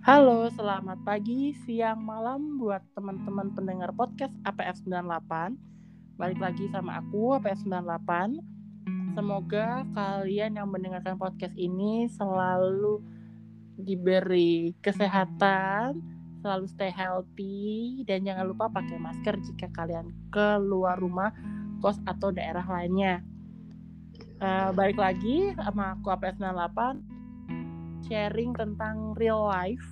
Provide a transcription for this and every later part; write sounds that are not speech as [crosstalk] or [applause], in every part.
Halo, selamat pagi, siang, malam buat teman-teman pendengar podcast APF 98. Balik lagi sama aku APF 98. Semoga kalian yang mendengarkan podcast ini selalu diberi kesehatan, selalu stay healthy dan jangan lupa pakai masker jika kalian keluar rumah, kos atau daerah lainnya. Uh, balik lagi sama aku APF 98 sharing tentang real life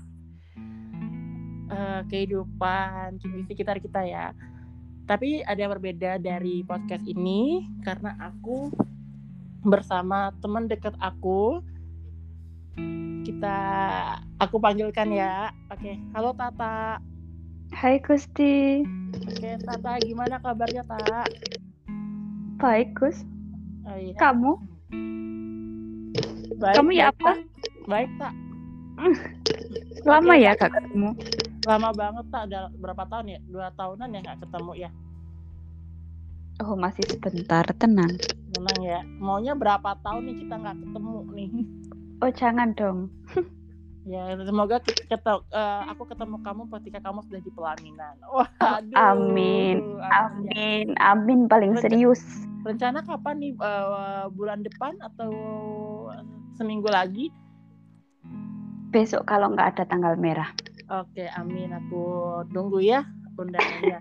uh, kehidupan di sekitar kita ya. Tapi ada yang berbeda dari podcast ini karena aku bersama teman dekat aku. Kita aku panggilkan ya. Oke, halo Tata. Hai Gusti. Oke, Tata gimana kabarnya, Tata? Baik, Gus. Oh, iya. Kamu? Baik, Kamu ya apa? Baik, Tak. Lama Oke. ya kak ketemu? Lama banget, Tak. Udah berapa tahun ya? Dua tahunan ya nggak ketemu ya? Oh masih sebentar, tenang. Tenang ya. Maunya berapa tahun nih kita nggak ketemu nih? Oh jangan dong. [laughs] Ya, semoga kita, ketemu, aku ketemu kamu ketika kamu sudah di pelaminan. [laughs] Wah, aduh. Amin. ya. Amin, amin paling Betul. serius. Rencana kapan nih? eh, bulan depan atau seminggu lagi? Besok kalau nggak ada tanggal merah. Oke, amin. Aku tunggu ya undangannya.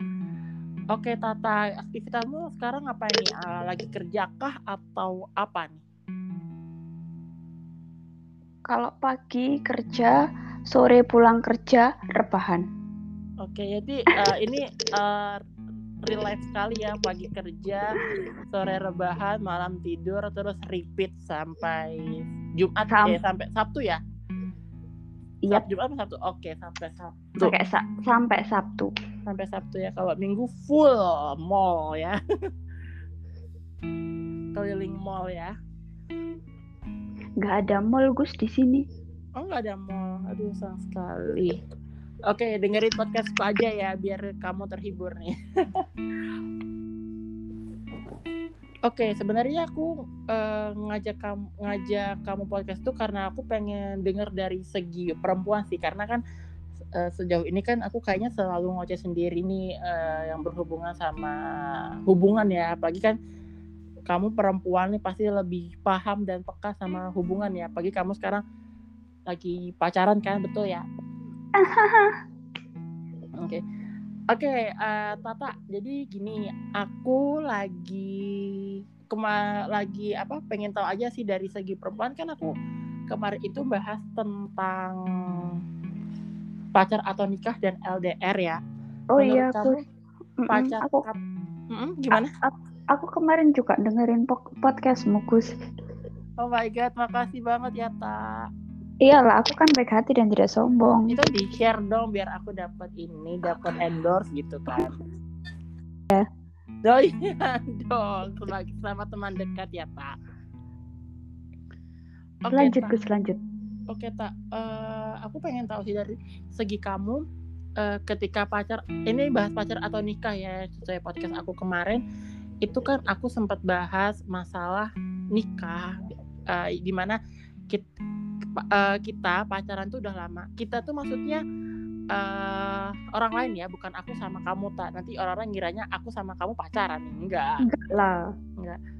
Oke, Tata, aktivitasmu sekarang apa nih? Eh, lagi kerjakah atau apa nih? Kalau pagi kerja, sore pulang kerja, rebahan. Oke, jadi eh, ini eh, real life sekali ya, pagi kerja, sore rebahan, malam tidur, terus repeat sampai Jumat, Sam- eh, sampai Sabtu ya? Iya, Jumat apa Sabtu? Oke, sampai Sabtu. pakai sa- sampai Sabtu. Sampai Sabtu ya. Kalau Minggu full mall ya. [laughs] Keliling mall ya. Nggak ada mall Gus di sini. Oh nggak ada mall, aduh sayang sekali. Oke, dengerin podcastku aja ya, biar kamu terhibur nih. [laughs] Oke, sebenarnya aku eh, ngajak kamu ngajak kamu podcast tuh karena aku pengen denger dari segi perempuan sih, karena kan eh, sejauh ini kan aku kayaknya selalu ngoceh sendiri nih eh, yang berhubungan sama hubungan ya, apalagi kan kamu perempuan nih pasti lebih paham dan peka sama hubungan ya, apalagi kamu sekarang lagi pacaran kan betul ya? [laughs] Oke oke eh, Tata jadi gini aku lagi kema lagi apa pengen tahu aja sih dari segi perempuan kan aku kemarin itu bahas tentang pacar atau nikah dan LDR ya Oh Menurut iya, kamu. Mm-mm, pacar aku Mm-mm, gimana aku kemarin juga dengerin po- podcastmu Gus. oh my god makasih banget ya Tak Iyalah, aku kan baik hati dan tidak sombong. itu di share dong biar aku dapat ini dapat endorse gitu kan Ya. iya dong sebagai sama teman dekat ya pak oke lanjut. Gus, lanjut. oke tak Eh, aku pengen tahu sih dari segi kamu eh, ketika pacar ini bahas pacar atau nikah ya sesuai podcast aku kemarin itu kan aku sempat bahas masalah nikah eh, di mana kita, kita pacaran tuh udah lama. Kita tuh maksudnya eh, orang lain ya bukan aku sama kamu tak nanti orang-orang ngiranya aku sama kamu pacaran. Enggak. Enggak lah.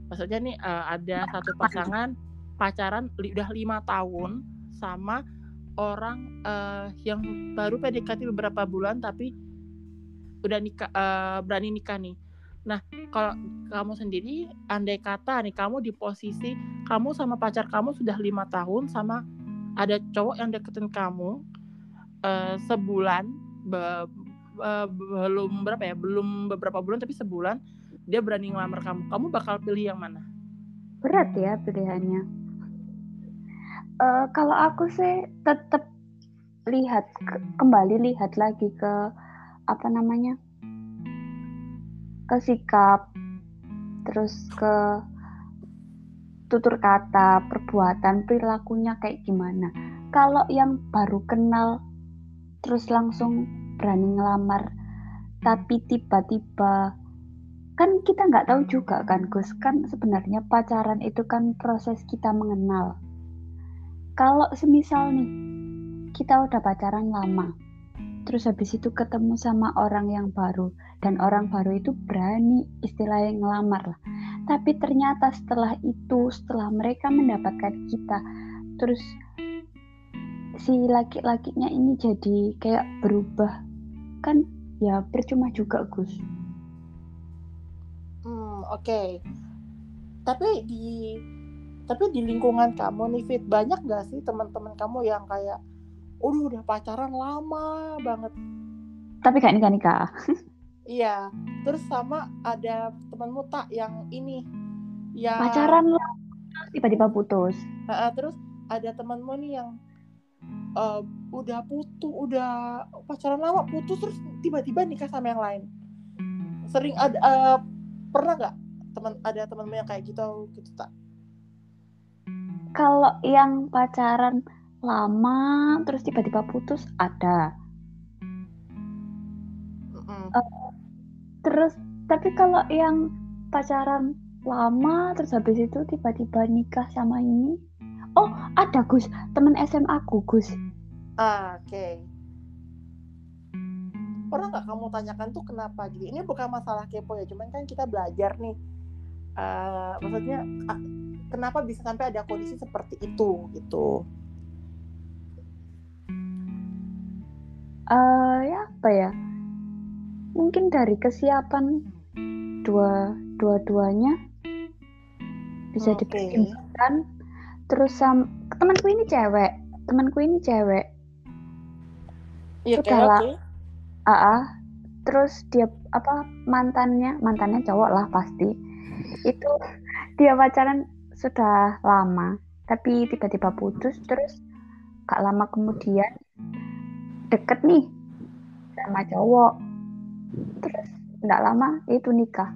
maksudnya nih eh, ada satu pasangan pacaran li- udah lima tahun sama orang eh, yang baru PDKT beberapa bulan tapi udah nikah eh, berani nikah nih. Nah kalau kamu sendiri andai kata nih kamu di posisi kamu sama pacar kamu sudah lima tahun sama ada cowok yang deketin kamu eh, sebulan be- eh, belum berapa ya belum beberapa bulan tapi sebulan dia berani ngelamar kamu kamu bakal pilih yang mana? Berat ya pilihannya. Eh, kalau aku sih tetap lihat ke- kembali lihat lagi ke apa namanya ke sikap terus ke tutur kata perbuatan perilakunya kayak gimana. Kalau yang baru kenal terus langsung berani ngelamar tapi tiba-tiba kan kita nggak tahu juga kan Gus. Kan sebenarnya pacaran itu kan proses kita mengenal. Kalau semisal nih kita udah pacaran lama terus habis itu ketemu sama orang yang baru dan orang baru itu berani istilahnya ngelamar lah tapi ternyata setelah itu setelah mereka mendapatkan kita terus si laki-lakinya ini jadi kayak berubah. Kan ya percuma juga Gus. Hmm oke. Okay. tapi di tapi di lingkungan kamu nih Fit banyak gak sih teman-teman kamu yang kayak udah udah pacaran lama banget. Tapi gak nikah nikah [laughs] iya terus sama ada temanmu tak yang ini ya pacaran lah. Tiba-tiba putus. Uh, terus ada temanmu nih yang uh, udah putus udah pacaran lama putus terus tiba-tiba nikah sama yang lain. Sering ada uh, pernah nggak teman ada temanmu yang kayak gitu gitu tak kalau yang pacaran lama terus tiba-tiba putus ada. Mm uh, terus tapi kalau yang pacaran lama terus habis itu tiba-tiba nikah sama ini? Oh ada Gus. Teman SMA aku Gus. Ah, oke. Okay. pernah nggak kamu tanyakan tuh kenapa gitu? Ini bukan masalah kepo ya cuman kan kita belajar nih. Uh, maksudnya kenapa bisa sampai ada kondisi seperti itu gitu? Uh, ya apa ya mungkin dari kesiapan dua dua-duanya bisa okay. dipertimbangkan. Terus sam temanku ini cewek temanku ini cewek. Iya okay, okay. uh -uh, terus dia apa mantannya mantannya cowok lah pasti. Itu dia pacaran sudah lama tapi tiba-tiba putus terus gak lama kemudian deket nih sama cowok terus nggak lama itu nikah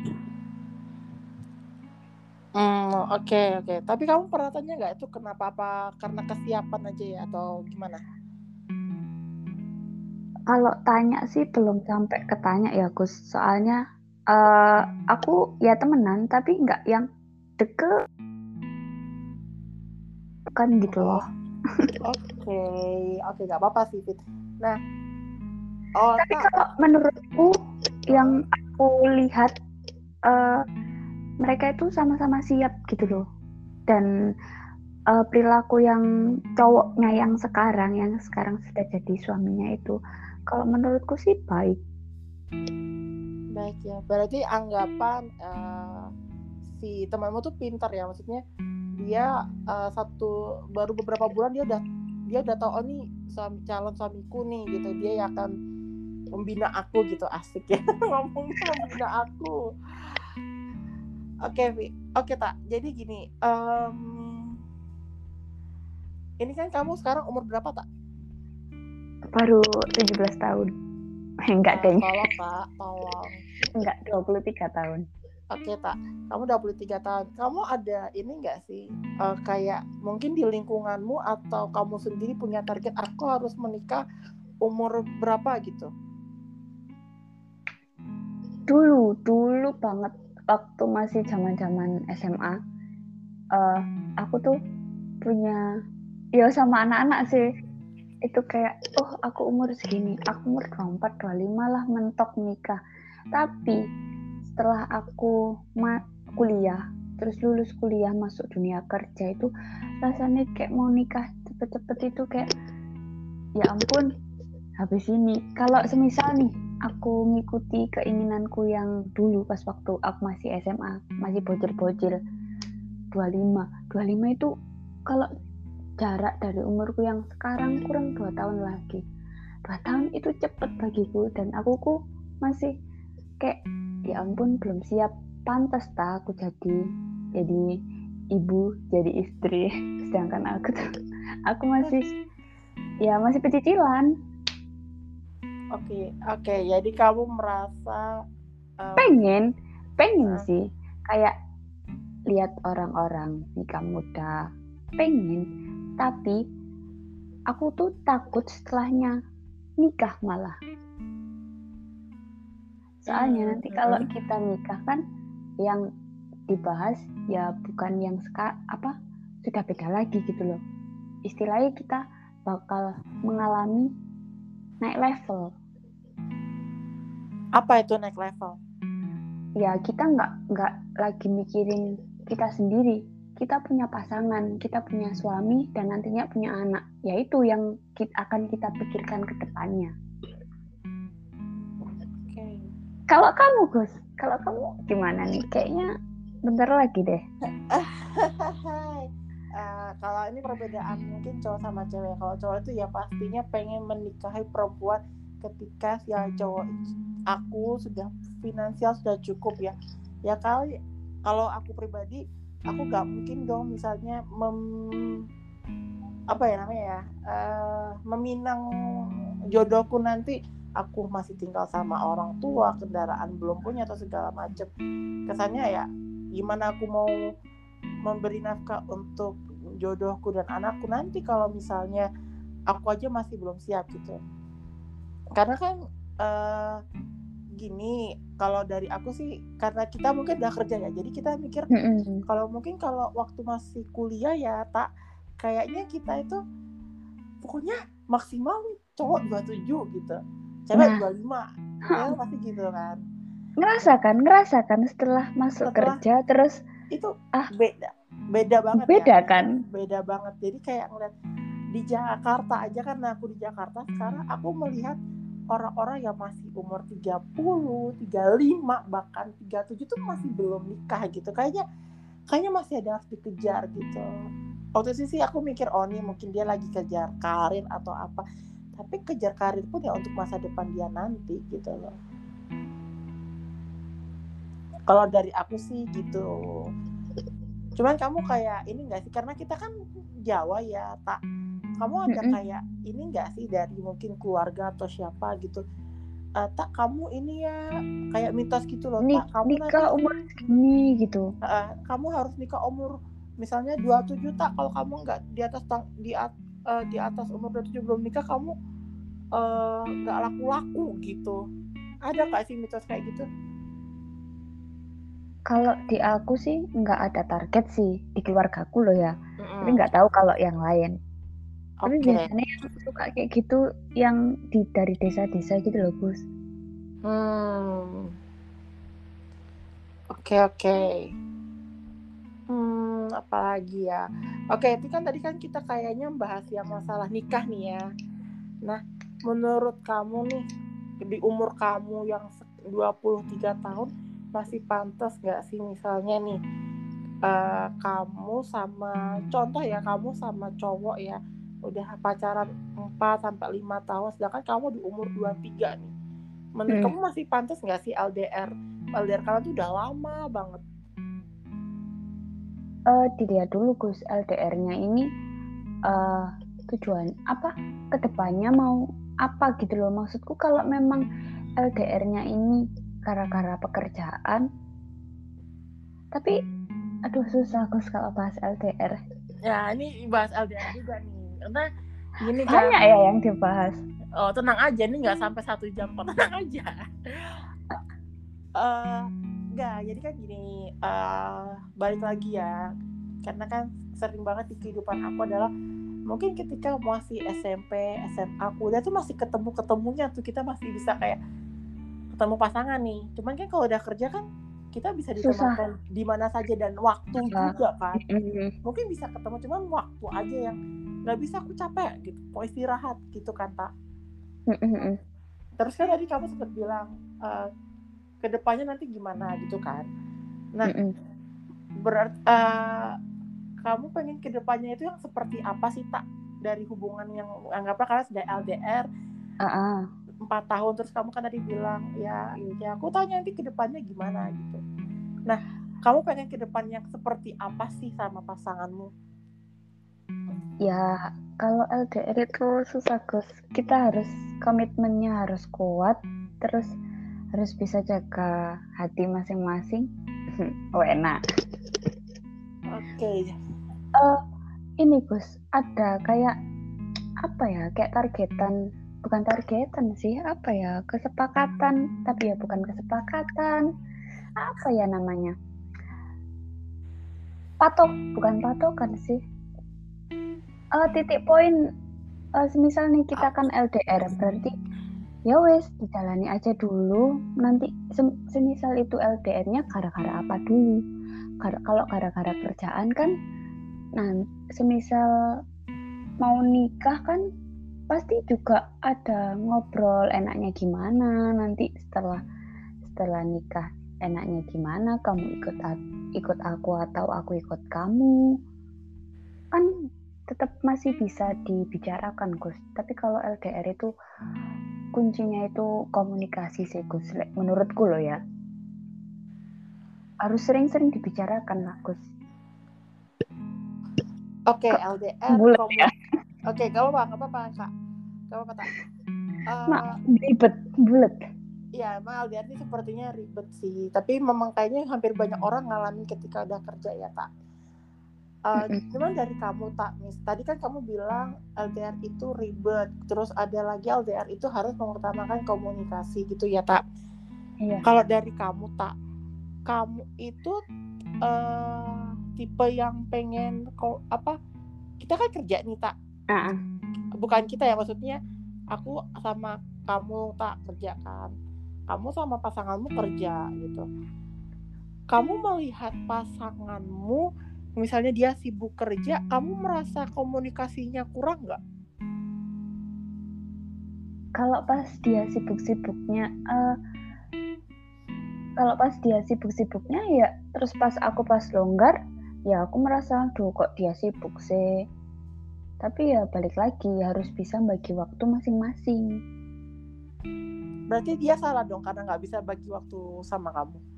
Hmm, oke okay, oke. Okay. Tapi kamu pernah tanya nggak itu kenapa apa karena kesiapan aja ya atau gimana? Kalau tanya sih belum sampai ketanya ya Gus. Soalnya uh, aku ya temenan tapi nggak yang deket kan gitu loh. Oke, oke nggak apa-apa sih Fit. Nah, oh, tapi kalau menurutku yang aku lihat uh, mereka itu sama-sama siap gitu loh. Dan uh, perilaku yang cowoknya yang sekarang yang sekarang sudah jadi suaminya itu kalau menurutku sih baik. Baik ya. Berarti anggapan uh, si temanmu tuh pintar ya maksudnya dia uh, satu baru beberapa bulan dia udah dia udah tahu oh nih suami calon suamiku nih gitu dia yang akan membina aku gitu asik ya. [laughs] Ngomongnya membina aku. Oke okay, oke okay, tak jadi gini um, ini kan kamu sekarang umur berapa tak baru 17 tahun. [laughs] Enggak deh tolong pak tolong. Enggak 23 tahun. Oke tak, kamu 23 tahun. Kamu ada ini enggak sih uh, kayak mungkin di lingkunganmu atau kamu sendiri punya target aku harus menikah umur berapa gitu? Dulu, dulu banget waktu masih zaman-zaman SMA. Uh, eh, aku tuh punya ya sama anak-anak sih itu kayak oh aku umur segini aku umur 24 25 lah mentok nikah tapi setelah aku kuliah terus lulus kuliah masuk dunia kerja itu rasanya kayak mau nikah cepet-cepet itu kayak ya ampun habis ini kalau semisal nih aku ngikuti keinginanku yang dulu pas waktu aku masih SMA masih bocil-bocil. 25 25 itu kalau jarak dari umurku yang sekarang kurang dua tahun lagi. dua tahun itu cepet bagiku dan aku ku masih kayak ya ampun belum siap. Pantas tak aku jadi jadi ibu jadi istri. [laughs] Sedangkan aku tuh aku masih ya masih pecicilan oke okay, oke okay. jadi kamu merasa um, pengen pengen uh, sih. Kayak lihat orang-orang nikah muda pengen. Tapi aku tuh takut setelahnya nikah malah. Soalnya nanti kalau kita nikah kan yang dibahas ya bukan yang seka, apa sudah beda lagi gitu loh. Istilahnya kita bakal mengalami naik level. Apa itu naik level? Ya kita nggak nggak lagi mikirin kita sendiri. Kita punya pasangan, kita punya suami, dan nantinya punya anak. Yaitu yang kita, akan kita pikirkan ke depannya. Oke. Kalau kamu Gus, kalau kamu gimana nih? Kayaknya bentar lagi deh. Uh, [laughs] kalau ini perbedaan mungkin cowok sama cewek. Kalau cowok itu ya pastinya pengen menikahi perempuan ketika ya cowok aku sudah finansial sudah cukup ya. Ya kali kalau aku pribadi aku gak mungkin dong misalnya mem apa ya namanya ya uh, meminang jodohku nanti. Aku masih tinggal sama orang tua kendaraan belum punya atau segala macam kesannya ya gimana aku mau memberi nafkah untuk jodohku dan anakku nanti kalau misalnya aku aja masih belum siap gitu karena kan uh, gini kalau dari aku sih karena kita mungkin udah kerja ya jadi kita mikir mm-hmm. kalau mungkin kalau waktu masih kuliah ya tak kayaknya kita itu pokoknya maksimal cowok 27 gitu cewek nah. 25 ya pasti gitu kan ngerasakan ngerasakan setelah masuk setelah kerja terus itu ah beda beda banget beda ya. kan beda banget jadi kayak ngeliat di Jakarta aja karena aku di Jakarta sekarang aku melihat orang-orang yang masih umur 30, 35, bahkan 37 tuh masih belum nikah gitu. Kayaknya kayaknya masih ada harus dikejar gitu. Waktu itu sih aku mikir oh nih mungkin dia lagi kejar karir atau apa. Tapi kejar karir pun ya untuk masa depan dia nanti gitu loh. Kalau dari aku sih gitu. Cuman kamu kayak ini enggak sih karena kita kan Jawa ya tak kamu ada mm-hmm. kayak ini enggak sih dari mungkin keluarga atau siapa gitu? Uh, tak kamu ini ya kayak mitos gitu loh Nik, tak kamu nikah nanti, umur segini gitu. Uh, kamu harus nikah umur misalnya 27 tak. Kalau kamu enggak di atas di at, uh, di atas umur 27 belum nikah kamu nggak uh, laku-laku gitu. Ada nggak sih mitos kayak gitu? Kalau di aku sih nggak ada target sih di keluarga aku loh ya. Mm -hmm. tapi nggak tahu kalau yang lain tapi okay. biasanya yang suka kayak gitu yang di dari desa-desa gitu loh Gus hmm oke okay, oke okay. hmm apalagi ya oke okay, itu kan tadi kan kita kayaknya membahas yang masalah nikah nih ya nah menurut kamu nih di umur kamu yang 23 tahun masih pantas nggak sih misalnya nih uh, kamu sama contoh ya kamu sama cowok ya udah pacaran 4 sampai 5 tahun sedangkan kamu di umur 23 nih. Menurut hmm. kamu masih pantas nggak sih LDR? LDR kalian tuh udah lama banget. Uh, dilihat dulu Gus LDR-nya ini uh, tujuan apa ke depannya mau apa gitu loh maksudku kalau memang LDR-nya ini gara-gara pekerjaan tapi aduh susah Gus kalau bahas LDR ya ini bahas LDR juga nih karena gini kan banyak ya yang dibahas. Oh tenang aja ini nggak sampai satu jam kok [laughs] tenang aja. Uh, nggak jadi kan gini uh, balik lagi ya. Karena kan sering banget di kehidupan aku adalah mungkin ketika masih SMP SMA kuliah tuh masih ketemu ketemunya tuh kita masih bisa kayak ketemu pasangan nih. Cuman kan kalau udah kerja kan kita bisa ditemukan di mana saja dan waktu Susah. juga kan. Mungkin bisa ketemu cuman waktu aja yang nggak bisa aku capek gitu mau istirahat gitu kan tak mm-hmm. terus kan tadi kamu sempat bilang uh, ke depannya nanti gimana gitu kan. Nah mm-hmm. berarti uh, kamu pengen ke depannya itu yang seperti apa sih tak dari hubungan yang anggaplah kalian sudah LDR uh-uh empat tahun terus kamu kan tadi bilang ya ya aku tanya nanti ke depannya gimana gitu. Nah kamu pengen ke depannya seperti apa sih sama pasanganmu ya kalau LDR itu susah Gus. Kita harus komitmennya harus kuat terus harus bisa jaga hati masing-masing. [laughs] Oh enak. Oke. Okay. uh, ini Gus ada kayak apa ya kayak targetan bukan targetan sih apa ya kesepakatan. Tapi ya bukan kesepakatan apa ya namanya? Patok bukan patokan sih uh, titik poin uh, semisal nih kita kan LDR berarti ya wes dijalani aja dulu. Nanti semisal itu LDR-nya gara-gara apa dulu? Kalau gara-gara kerjaan kan nah semisal mau nikah kan pasti juga ada ngobrol enaknya gimana. Nanti setelah setelah nikah enaknya gimana kamu ikut ikut aku atau aku ikut kamu. Kan tetap masih bisa dibicarakan Gus. Tapi kalau LDR itu kuncinya itu komunikasi sih Gus. Menurutku loh ya. Harus sering-sering dibicarakan lah Gus. Oke okay, LDR bulat ya. Oke okay, gak apa-apa kak. Gak apa-apa tak uh, ribet bulat ya emang LDR ini sepertinya ribet sih. Tapi memang kayaknya hampir banyak orang ngalamin ketika udah kerja ya tak uh, cuman dari kamu tak mis tadi kan kamu bilang LDR itu ribet terus ada lagi LDR itu harus mengutamakan komunikasi gitu ya tak iya. kalau dari kamu tak kamu itu uh, tipe yang pengen kok apa kita kan kerja nih tak uh bukan kita ya maksudnya aku sama kamu tak kerja kan. Kamu sama pasanganmu kerja gitu. Kamu melihat pasanganmu misalnya dia sibuk kerja kamu merasa komunikasinya kurang nggak? Kalau pas dia sibuk-sibuknya uh, kalau pas dia sibuk-sibuknya ya terus pas aku pas longgar ya aku merasa duh kok dia sibuk sih? Tapi ya balik lagi harus bisa bagi waktu masing-masing. Berarti dia salah dong karena nggak bisa bagi waktu sama kamu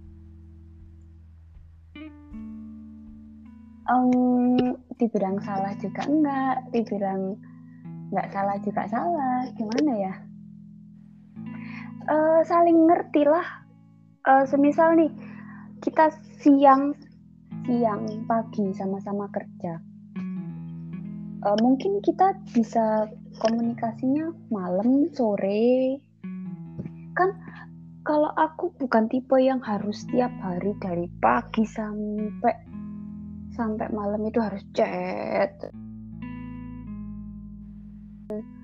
um, dibilang salah juga enggak dibilang nggak salah juga salah gimana ya? Uh, saling ngerti lah uh, semisal nih kita siang siang pagi sama-sama kerja. Uh, mungkin kita bisa komunikasinya malam sore. Kan kalau aku bukan tipe yang harus setiap hari dari pagi sampai sampai malam itu harus chat.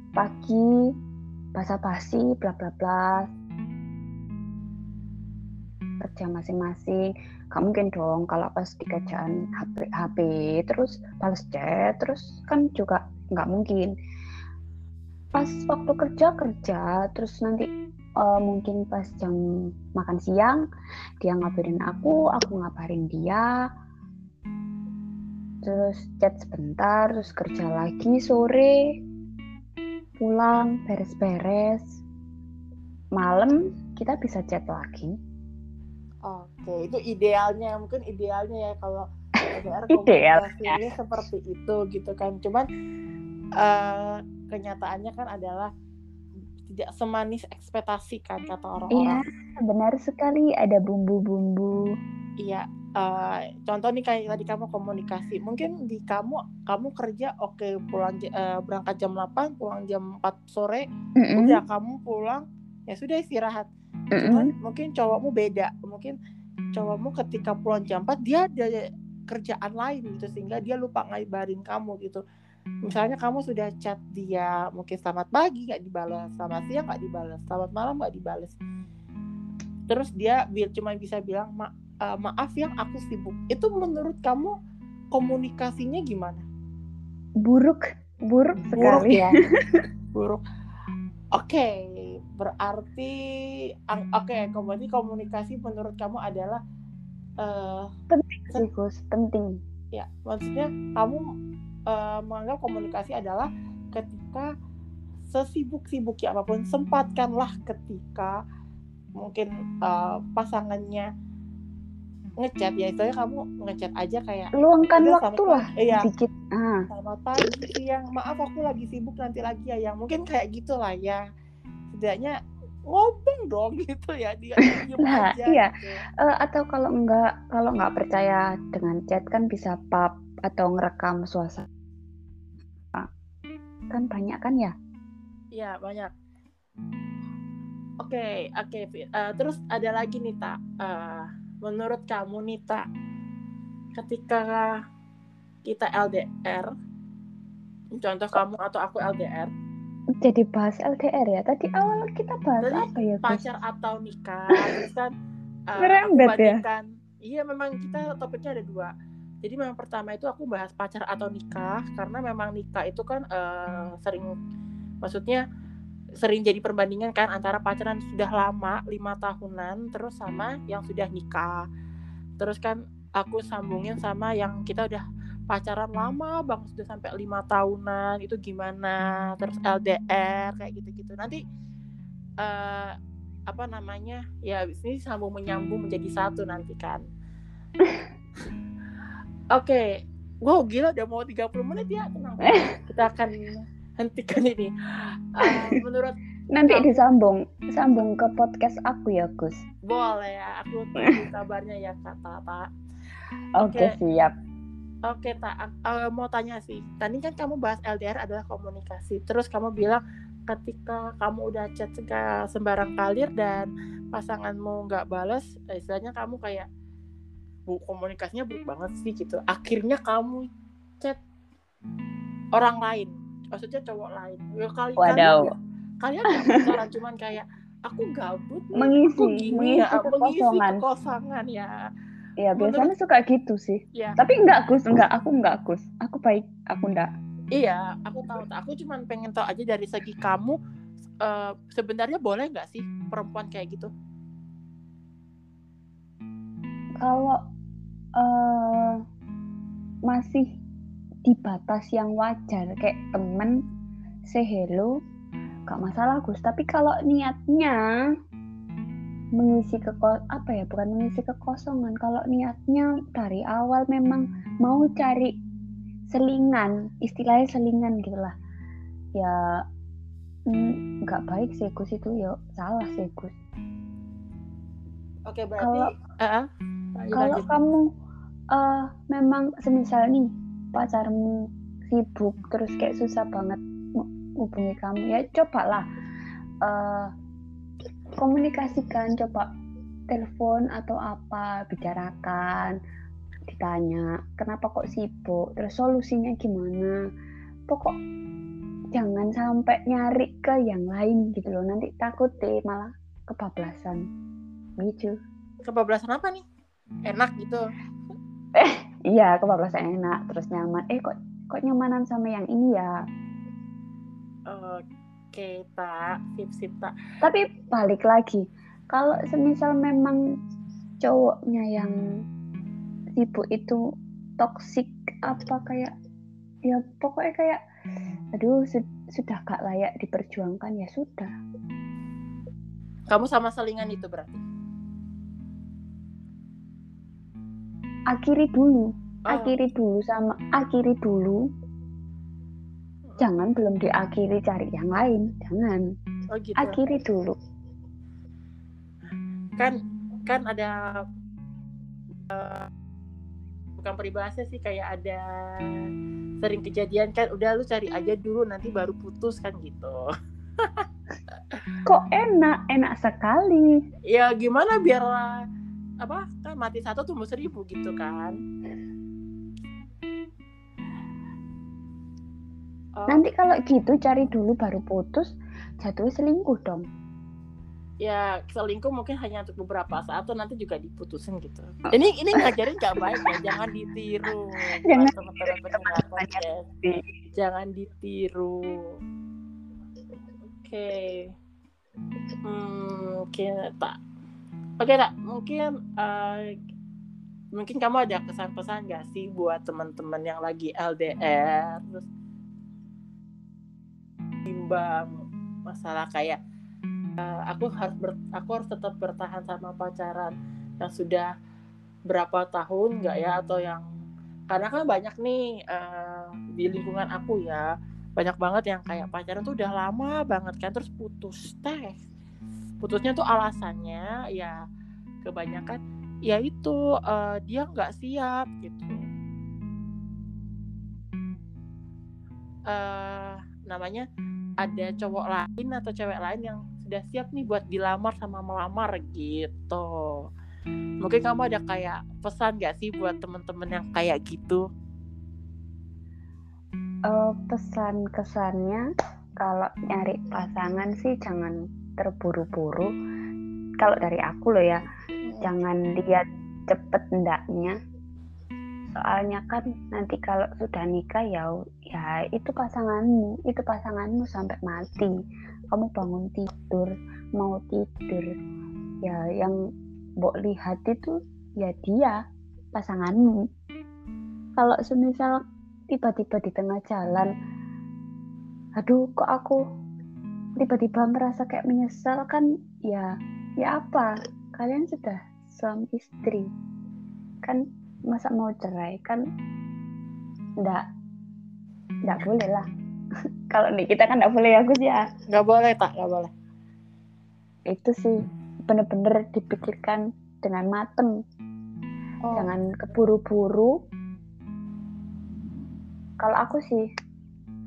Pagi basa-basi bla bla bla. Kerja masing-masing. Gak mungkin dong kalau pas di kerjaan HP, HP terus balas chat terus kan juga nggak mungkin. Pas waktu kerja kerja terus nanti uh, mungkin pas jam makan siang dia ngabarin aku aku ngabarin dia terus chat sebentar terus kerja lagi sore. Pulang beres-beres. Malam kita bisa chat lagi. Oke itu idealnya. Mungkin idealnya ya kalau [laughs] idealnya. seperti itu gitu kan. Cuman uh, kenyataannya kan adalah tidak semanis ekspektasi kan kata orang-orang. Iya, benar sekali. Ada bumbu-bumbu. Iya, uh, contoh nih kayak tadi kamu komunikasi. Mungkin di kamu kamu kerja oke okay, pulang uh, berangkat jam 8, pulang jam 4 sore, mm -hmm. udah kamu pulang ya sudah istirahat. Mm -hmm. Cuman mungkin cowokmu beda. Mungkin cowokmu ketika pulang jam 4 dia ada kerjaan lain gitu sehingga dia lupa ngabarin kamu gitu misalnya kamu sudah chat dia mungkin selamat pagi nggak dibalas selamat siang nggak dibalas selamat malam nggak dibalas terus dia cuma bisa bilang Ma uh, maaf yang aku sibuk. Itu menurut kamu komunikasinya gimana? Buruk buruk buruk sekali. ya? [laughs] Buruk. Oke okay, berarti oke okay, berarti komunikasi menurut kamu adalah uh, penting sih Gus penting. Ya maksudnya kamu uh, menganggap komunikasi adalah ketika sesibuk-sibuknya apa pun sempatkanlah ketika mungkin uh, pasangannya ngechat ya itu kamu ngechat aja kayak luangkan waktu lah iya. sedikit. Ah. selamat pagi siang. Maaf aku lagi sibuk nanti lagi ya. Yang mungkin kayak gitulah ya. Setidaknya ngomong dong [laughs] gitu ya dia nah, aja, iya. gitu. uh, atau kalau enggak kalau nggak percaya dengan chat kan bisa pub atau ngerekam suasana. Kan banyak kan ya? Iya banyak. Oke okay, oke okay. uh, terus ada lagi nih tak uh, menurut kamu nih tak ketika kita LDR contoh kamu atau aku LDR jadi bahas LDR ya? Tadi awal kita bahas Tadi apa ya pacar atau nikah terus kan [laughs] uh, ya? iya memang kita topiknya ada dua. Jadi memang pertama itu aku bahas pacar atau nikah karena memang nikah itu kan eh, sering maksudnya sering jadi perbandingan kan antara pacaran sudah lama lima tahunan terus sama yang sudah nikah. Terus kan aku sambungin sama yang kita udah pacaran lama bang sudah sampai lima tahunan itu gimana? Terus LDR kayak gitu-gitu. Nanti eh apa namanya? Ya abis ini sambung menyambung menjadi satu nanti kan. [laughs] Oke. Wow gila udah mau 30 menit ya. Tenang kita akan hentikan ini Eh, menurut Nanti Kamu- disambung, sambung ke podcast aku ya Gus. boleh ya aku [laughs] tunggu kabarnya ya kata tak Oke Oke. siap. Oke, tak eh, mau tanya sih. Tadi kan kamu bahas LDR adalah komunikasi. Terus kamu bilang ketika kamu udah chat sembarang kalir dan pasanganmu nggak balas, istilahnya kamu kayak bu komunikasinya buruk banget sih gitu. Akhirnya kamu chat orang lain, maksudnya cowok lain. Ya, kali Waduh. kalian kalian pacaran [laughs] cuman kayak aku gabut, Mengisi, aku gini mengisi ya, mengisi kekosongan. kekosongan ya. Ya Menurut- biasanya suka gitu sih. Ya. Tapi enggak Gus, enggak aku enggak Gus. Aku baik, aku enggak. Iya, aku tahu. Aku cuman pengen tahu aja dari segi kamu eh, sebenarnya boleh nggak sih perempuan kayak gitu? Kalau eh masih di batas yang wajar. Kayak temen say hello gak masalah Gus. Tapi kalau niatnya mengisi keko apa ya bukan mengisi kekosongan. Kalau niatnya dari awal memang mau cari selingan istilahnya selingan gitulah ya mm, nggak baik sih Gus itu. Ya salah sih Gus. Oke, berarti Kalau- lanjut, kalau kamu eh memang semisal nih pacarmu sibuk terus kayak susah banget hubungi kamu ya cobalah eh komunikasikan coba telepon atau apa bicarakan ditanya kenapa kok sibuk terus solusinya gimana pokok jangan sampai nyari ke yang lain gitu loh nanti takut deh malah kebablasan gitu kebablasan apa nih? Enak gitu. [laughs] Iya, kebablasan enak, terus nyaman. Eh kok kok nyamanan sama yang ini ya? Oke, tak, sip sip tak. Tapi balik lagi, kalau semisal memang cowoknya yang sibuk itu toksik apa kayak ya pokoknya kayak aduh su- sudah gak layak diperjuangkan ya sudah. Kamu sama selingan itu berarti? Akhiri dulu, Oh, akhiri dulu sama akhiri dulu. Jangan belum diakhiri cari yang lain, jangan. oh gitu. Akhiri dulu. Kan kan ada eh, bukan peribahasa sih kayak ada sering kejadian kan udah lu cari aja dulu nanti baru putus kan gitu. kok enak enak sekali ya gimana biar apa kan mati satu tumbuh seribu gitu kan. Oh, nanti kalau gitu cari dulu baru putus jatuhnya selingkuh dong. Ya selingkuh mungkin hanya untuk beberapa saat atau nanti juga diputusin gitu. Ini ini ngajarin nggak baik ya jangan ditiru. [laughs] Jangan teman-teman pendengar jangan ditiru. Oke. Hmm, oke tak oke tak mungkin eh, mungkin kamu ada kesan-pesan gak sih buat teman-teman yang lagi LDR terus timbang masalah kayak eh, aku harus ber- aku harus tetap bertahan sama pacaran yang sudah berapa tahun nggak ya? Atau yang karena kan banyak nih eh, di lingkungan aku ya banyak banget yang kayak pacaran tuh udah lama banget kan terus putus teh putusnya tuh alasannya ya kebanyakan ya itu eh, dia nggak siap gitu. Eh namanya ada cowok lain atau cewek lain yang sudah siap nih buat dilamar sama melamar gitu. Mungkin kamu ada kayak pesan gak sih buat temen-temen yang kayak gitu? Uh, pesan kesannya kalau nyari pasangan sih jangan terburu-buru. Kalau dari aku loh ya hmm. jangan lihat cepet ndaknya. Soalnya kan nanti kalau sudah nikah ya ya itu pasanganmu itu pasanganmu sampai mati. Kamu bangun tidur mau tidur ya yang mbok lihat itu ya dia pasanganmu. Kalau semisal tiba-tiba di tengah jalan aduh kok aku tiba-tiba merasa kayak menyesal kan ya ya apa? Kalian sudah suami istri. Kan masa mau cerai kan ndak ndak boleh lah. [laughs] Kalau nih kita kan nggak boleh ya Gus ya. Nggak boleh tak nggak boleh. Itu sih bener-bener dipikirkan dengan mateng. Oh. jangan keburu-buru. Kalau aku sih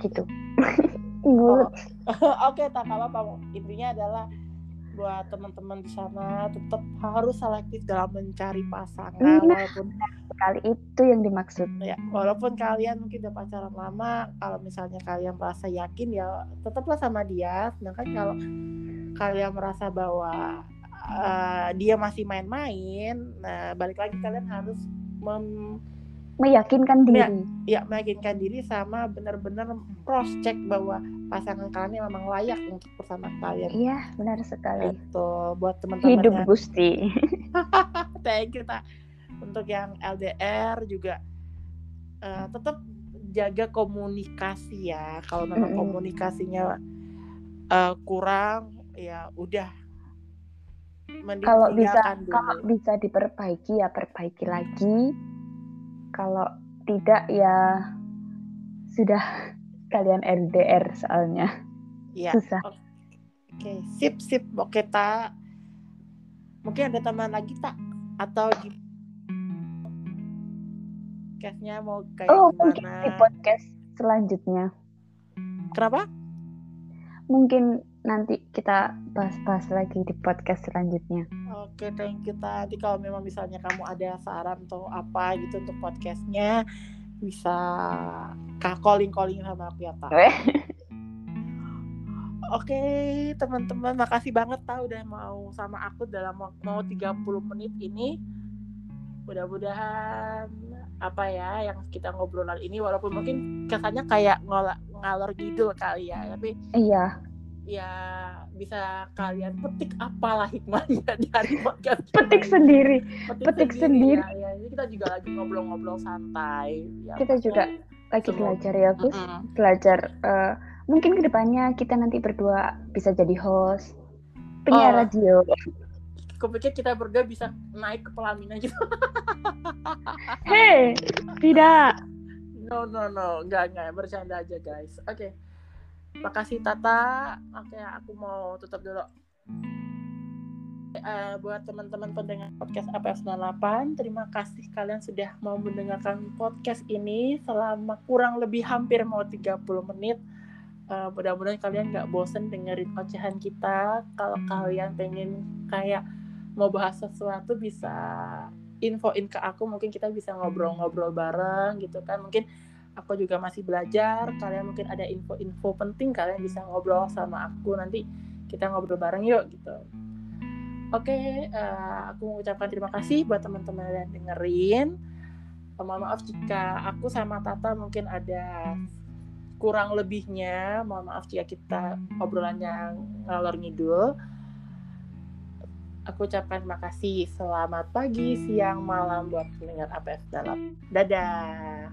gitu [laughs] oh. [laughs] oke okay, tak apa-apa intinya adalah buat teman-teman di sana tetap harus selektif dalam mencari pasangan nah, walaupun kali itu yang dimaksud. Ya walaupun kalian mungkin udah pacaran lama kalau misalnya kalian merasa yakin ya tetaplah sama dia. Sedangkan kalau kalian merasa bahwa uh, dia masih main-main nah balik lagi kalian harus mem meyakinkan diri. Ya, ya meyakinkan diri sama benar-benar cross check bahwa pasangan kalian memang layak untuk bersama kalian. Iya, benar sekali. Itu buat teman-teman. Hidup yang... Gusti. [laughs] Thank you, tak. Untuk yang LDR juga uh, tetap jaga komunikasi ya. Kalau memang mm -hmm. komunikasinya uh, kurang, ya udah. Kalau bisa, kalau bisa diperbaiki ya perbaiki lagi kalau tidak ya sudah [laughs] kalian LDR soalnya. Iya. Susah. Oke, okay. sip sip. Oke, tak. Mungkin ada tambahan lagi tak atau di podcastnya mau kayak oh, gimana? mungkin di podcast selanjutnya. Kenapa? Mungkin nanti kita bahas-bahas lagi di podcast selanjutnya. Oke, okay, thank you Tadi kalau memang misalnya kamu ada saran atau apa gitu untuk podcastnya, bisa kak calling calling sama aku ya Oke, [laughs] okay, teman-teman, makasih banget tau udah mau sama aku dalam mau 30 menit ini. Mudah-mudahan apa ya yang kita ngobrol ini walaupun mungkin kesannya kayak ngalor ngidul kali ya, tapi iya ya bisa kalian petik apalah hikmahnya dari podcast petik sendiri petik, petik sendiri, sendiri. Ya, ya. Jadi kita juga lagi ngobrol-ngobrol santai ya, kita juga lagi belajar ya Gus mm -hmm. belajar uh, mungkin ke depannya kita nanti berdua bisa jadi host penyiar oh. radio kupikir kita berdua bisa naik ke pelaminan gitu hei tidak no no no nggak nggak bercanda aja guys oke okay. Makasih Tata. Oke, aku mau tutup dulu. Uh, buat teman-teman pendengar podcast APF 98, terima kasih kalian sudah mau mendengarkan podcast ini selama kurang lebih hampir mau 30 menit. Uh, mudah-mudahan kalian nggak bosen dengerin ocehan kita. Kalau kalian pengen kayak mau bahas sesuatu bisa infoin ke aku mungkin kita bisa ngobrol-ngobrol bareng gitu kan mungkin aku juga masih belajar kalian mungkin ada info-info penting kalian bisa ngobrol sama aku nanti kita ngobrol bareng yuk gitu. Oke okay, uh, eh, aku mengucapkan terima kasih buat teman-teman yang dengerin. Uh, mohon maaf jika aku sama Tata mungkin ada kurang lebihnya. Mohon maaf jika kita obrolannya ngalor ngidul. Aku ucapkan terima kasih. Selamat pagi siang malam buat pendengar APF dalam. Dadah